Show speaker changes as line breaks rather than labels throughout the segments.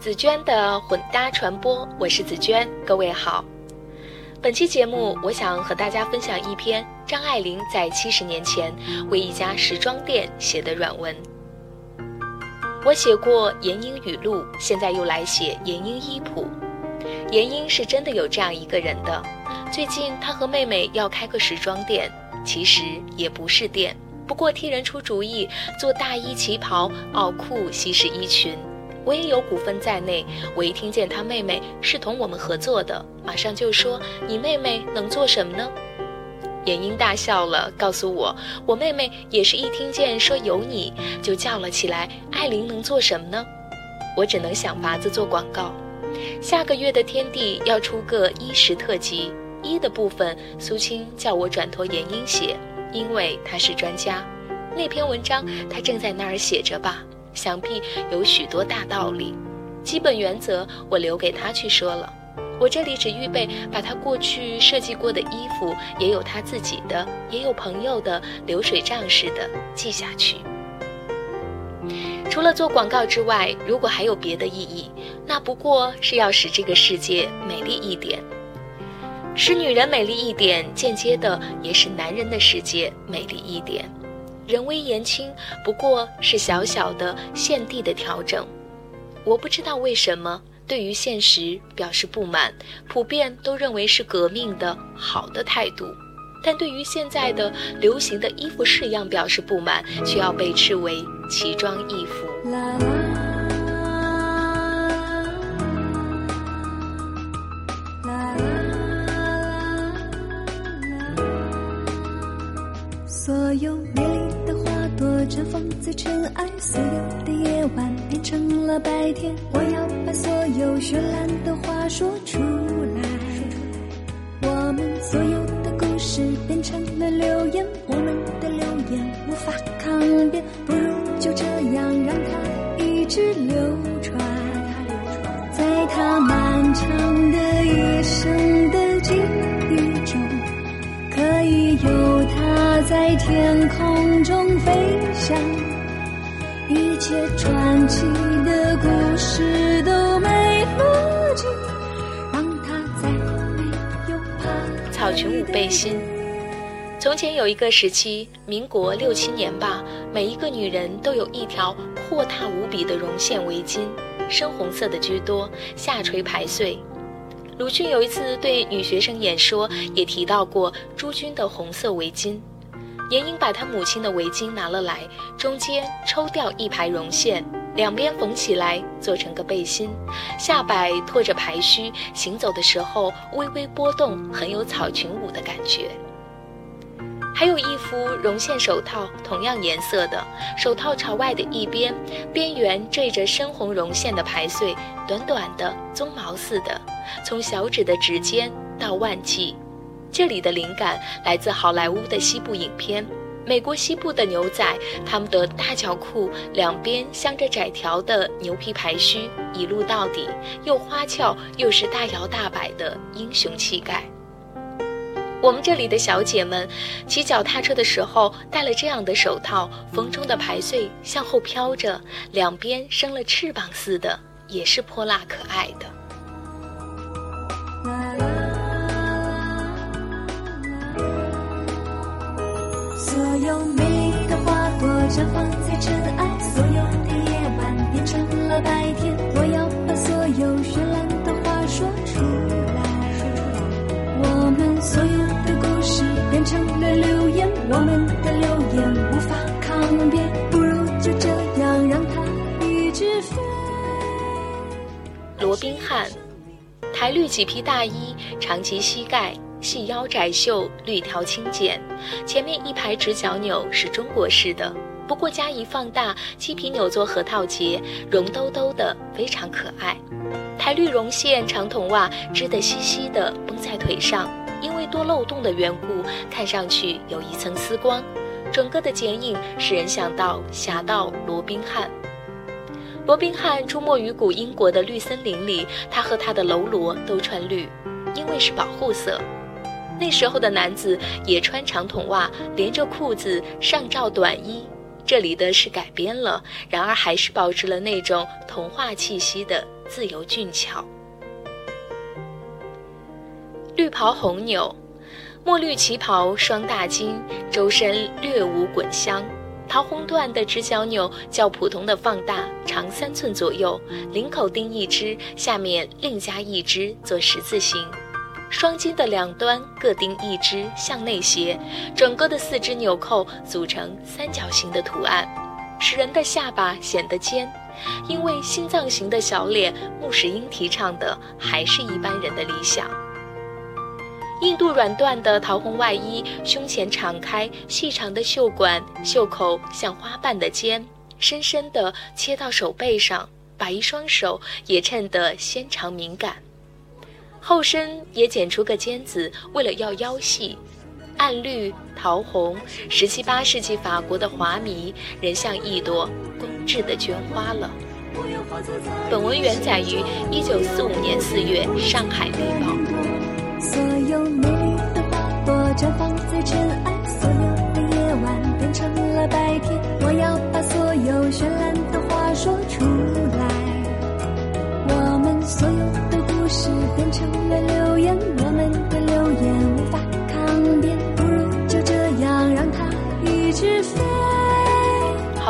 紫娟的混搭传播，我是紫娟，各位好。本期节目，我想和大家分享一篇张爱玲在七十年前为一家时装店写的软文。我写过言英语录，现在又来写言英衣谱。言英是真的有这样一个人的。最近他和妹妹要开个时装店，其实也不是店，不过替人出主意做大衣、旗袍、袄裤、西式衣裙。我也有股份在内。我一听见他妹妹是同我们合作的，马上就说：“你妹妹能做什么呢？”严英大笑了，告诉我：“我妹妹也是一听见说有你就叫了起来。艾琳能做什么呢？”我只能想法子做广告。下个月的天地要出个衣食特辑，衣的部分苏青叫我转托严英写，因为他是专家。那篇文章他正在那儿写着吧。想必有许多大道理，基本原则我留给他去说了。我这里只预备把他过去设计过的衣服，也有他自己的，也有朋友的，流水账似的记下去。除了做广告之外，如果还有别的意义，那不过是要使这个世界美丽一点，使女人美丽一点，间接的也使男人的世界美丽一点。人微言轻，不过是小小的限地的调整。我不知道为什么对于现实表示不满，普遍都认为是革命的好的态度；但对于现在的流行的衣服式样表示不满，却要被斥为奇装异服。放在尘埃，所有的夜晚变成了白天。我要把所有绚烂的话说出来。我们所有的故事变成了流言，我们的流言无法抗辩，不如就这样让它一直流传，在他们在天空中飞翔。一切传奇的故事都没逻辑，让它再没有怕。草裙舞背心。从前有一个时期，民国六七年吧，每一个女人都有一条阔大无比的绒线围巾，深红色的居多，下垂排穗。鲁迅有一次对女学生演说，也提到过朱军的红色围巾。严英把她母亲的围巾拿了来，中间抽掉一排绒线，两边缝起来做成个背心，下摆拖着排须，行走的时候微微波动，很有草裙舞的感觉。还有一副绒线手套，同样颜色的，手套朝外的一边，边缘缀着深红绒线的排穗，短短的鬃毛似的，从小指的指尖到腕际。这里的灵感来自好莱坞的西部影片，美国西部的牛仔，他们的大脚裤两边镶着窄条的牛皮排须，一路到底，又花俏又是大摇大摆的英雄气概。我们这里的小姐们骑脚踏车的时候戴了这样的手套，风中的排穗向后飘着，两边生了翅膀似的，也是泼辣可爱的。绽放在尘埃，所有的夜晚变成了白天。我要把所有绚烂的话说出来。罗宾汉，台绿麂皮大衣，长及膝盖。细腰窄袖，绿条轻剪，前面一排直角纽是中国式的，不过加以放大，漆皮纽做核桃结，绒兜兜的，非常可爱。台绿绒线长筒袜织得细细的，绷在腿上，因为多漏洞的缘故，看上去有一层丝光，整个的剪影使人想到侠盗罗宾汉。罗宾汉出没于古英国的绿森林里，他和他的喽啰都穿绿，因为是保护色。那时候的男子也穿长筒袜，连着裤子，上罩短衣。这里的是改编了，然而还是保持了那种童话气息的自由俊俏。绿袍红纽，墨绿旗袍双大襟，周身略无滚香。桃红缎的直角纽较普通的放大，长三寸左右，领口钉一只，下面另加一只做十字形。双襟的两端各钉一只向内斜，整个的四只纽扣组成三角形的图案，使人的下巴显得尖。因为心脏型的小脸，穆世英提倡的还是一般人的理想。印度软缎的桃红外衣，胸前敞开，细长的袖管，袖口像花瓣的尖，深深地切到手背上，把一双手也衬得纤长敏感。后身也剪出个尖子，为了要腰细。暗绿桃红，十七八世纪法国的华迷，人像一朵公制的绢花了。本文原载于一九四五年四月《上海日报》。
所有美的花朵绽放在尘埃，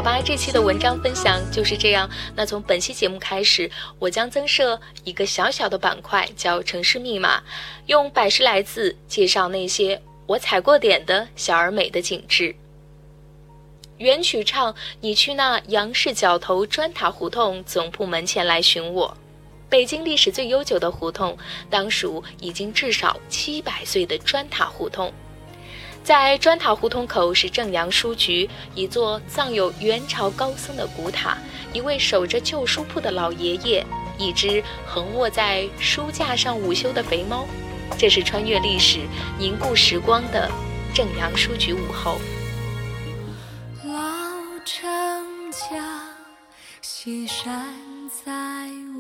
好吧，这期的文章分享就是这样。那从本期节目开始，我将增设一个小小的板块，叫“城市密码”，用百十来字介绍那些我踩过点的小而美的景致。原曲唱：“你去那杨氏角头砖塔胡同总部门前来寻我。”北京历史最悠久的胡同，当属已经至少七百岁的砖塔胡同。在砖塔胡同口是正阳书局，一座葬有元朝高僧的古塔，一位守着旧书铺的老爷爷，一只横卧在书架上午休的肥猫。这是穿越历史、凝固时光的正阳书局午后。
老城墙，西山在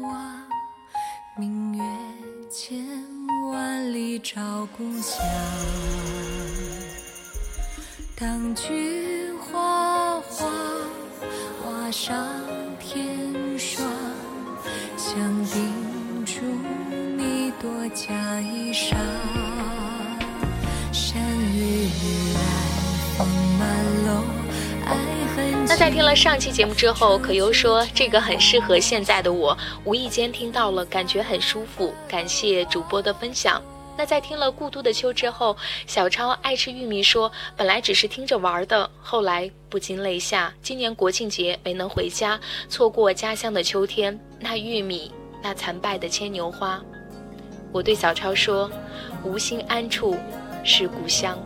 望，明月千万里照故乡。当菊花花，画上天霜，想叮嘱你多加衣裳。山雨来，风满楼，爱恨
那在听了上期节目之后，可又说这个很适合现在的我，无意间听到了，感觉很舒服。感谢主播的分享。那在听了《故都的秋》之后，小超爱吃玉米说，本来只是听着玩的，后来不禁泪下。今年国庆节没能回家，错过家乡的秋天，那玉米，那残败的牵牛花。我对小超说，无心安处是故乡。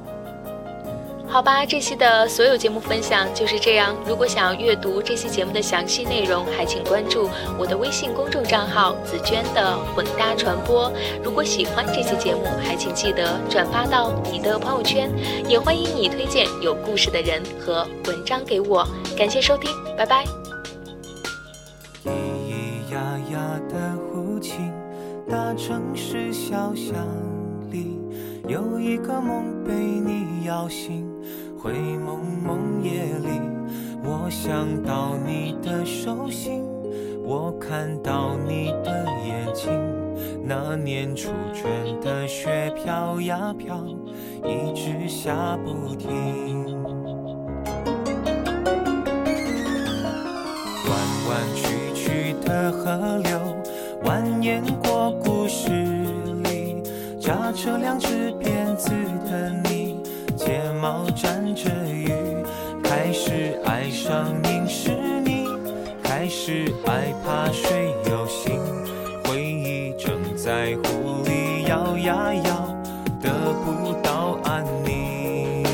好吧，这期的所有节目分享就是这样。如果想要阅读这期节目的详细内容，还请关注我的微信公众账号“紫娟的混搭传播”。如果喜欢这期节目，还请记得转发到你的朋友圈，也欢迎你推荐有故事的人和文章给我。感谢收听，拜拜。
咿咿呀呀的胡琴，大城市小巷里有一个梦被你摇醒。灰蒙蒙夜里，我想到你的手心，我看到你的眼睛。那年初春的雪飘呀飘，一直下不停。弯弯曲曲的河流蜿蜒过故事里，驾着两只辫子，毛沾着雨，开始爱上凝视你，开始害怕水有形，回忆正在湖里摇呀摇，得不到安宁。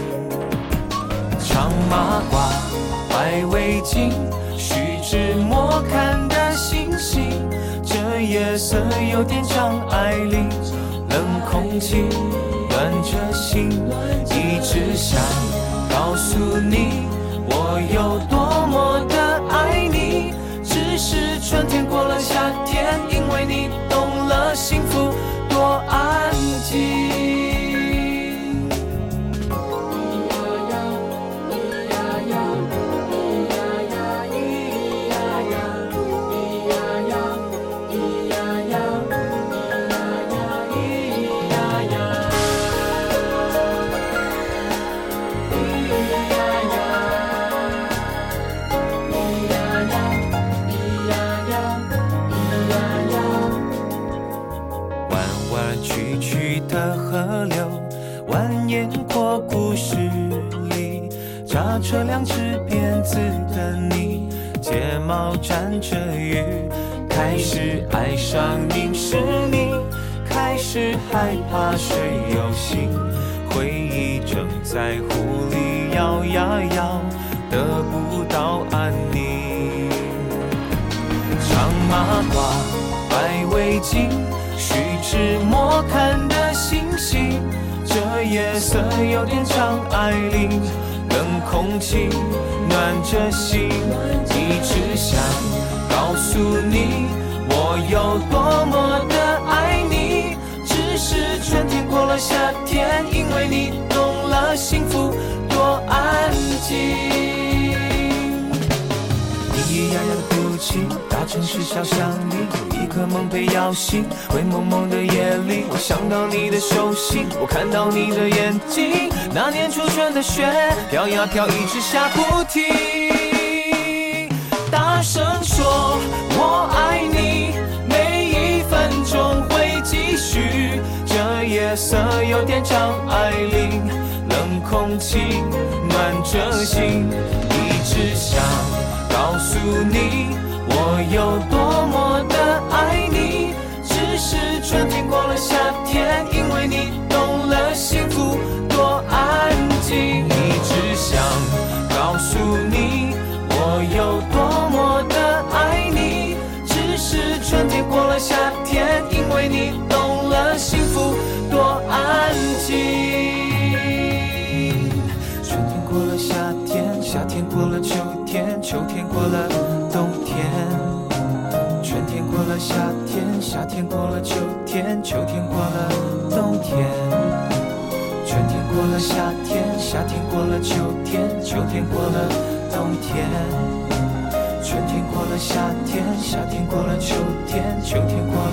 长马褂，白围巾，虚纸莫看的星星，这夜色有点张爱玲，冷空气着心，一直想告诉你，我有多着雨，开始爱上凝视你，开始害怕水有形，回忆正在湖里摇呀摇，得不到安宁。长马褂，白围巾，虚掷莫看的星星。这夜色有点长爱玲，空气暖着心，一直想告诉你我有多么的爱你。只是春天过了夏天，因为你懂了幸福多安静。的哭泣，大城市小巷里有一个梦被摇醒。灰蒙蒙的夜里，我想到你的手心，我看到你的眼睛。那年初春的雪飘呀飘，一直下不停。大声说我爱你，每一分钟会继续。这夜色有点张爱玲，冷空气暖着心，一直想。告诉你，我有多夏天，夏天过了秋天，秋天过了冬天。春天过了夏天，夏天过了秋天，秋天过了冬天。春天过了夏天，夏天过了秋天，秋天过了。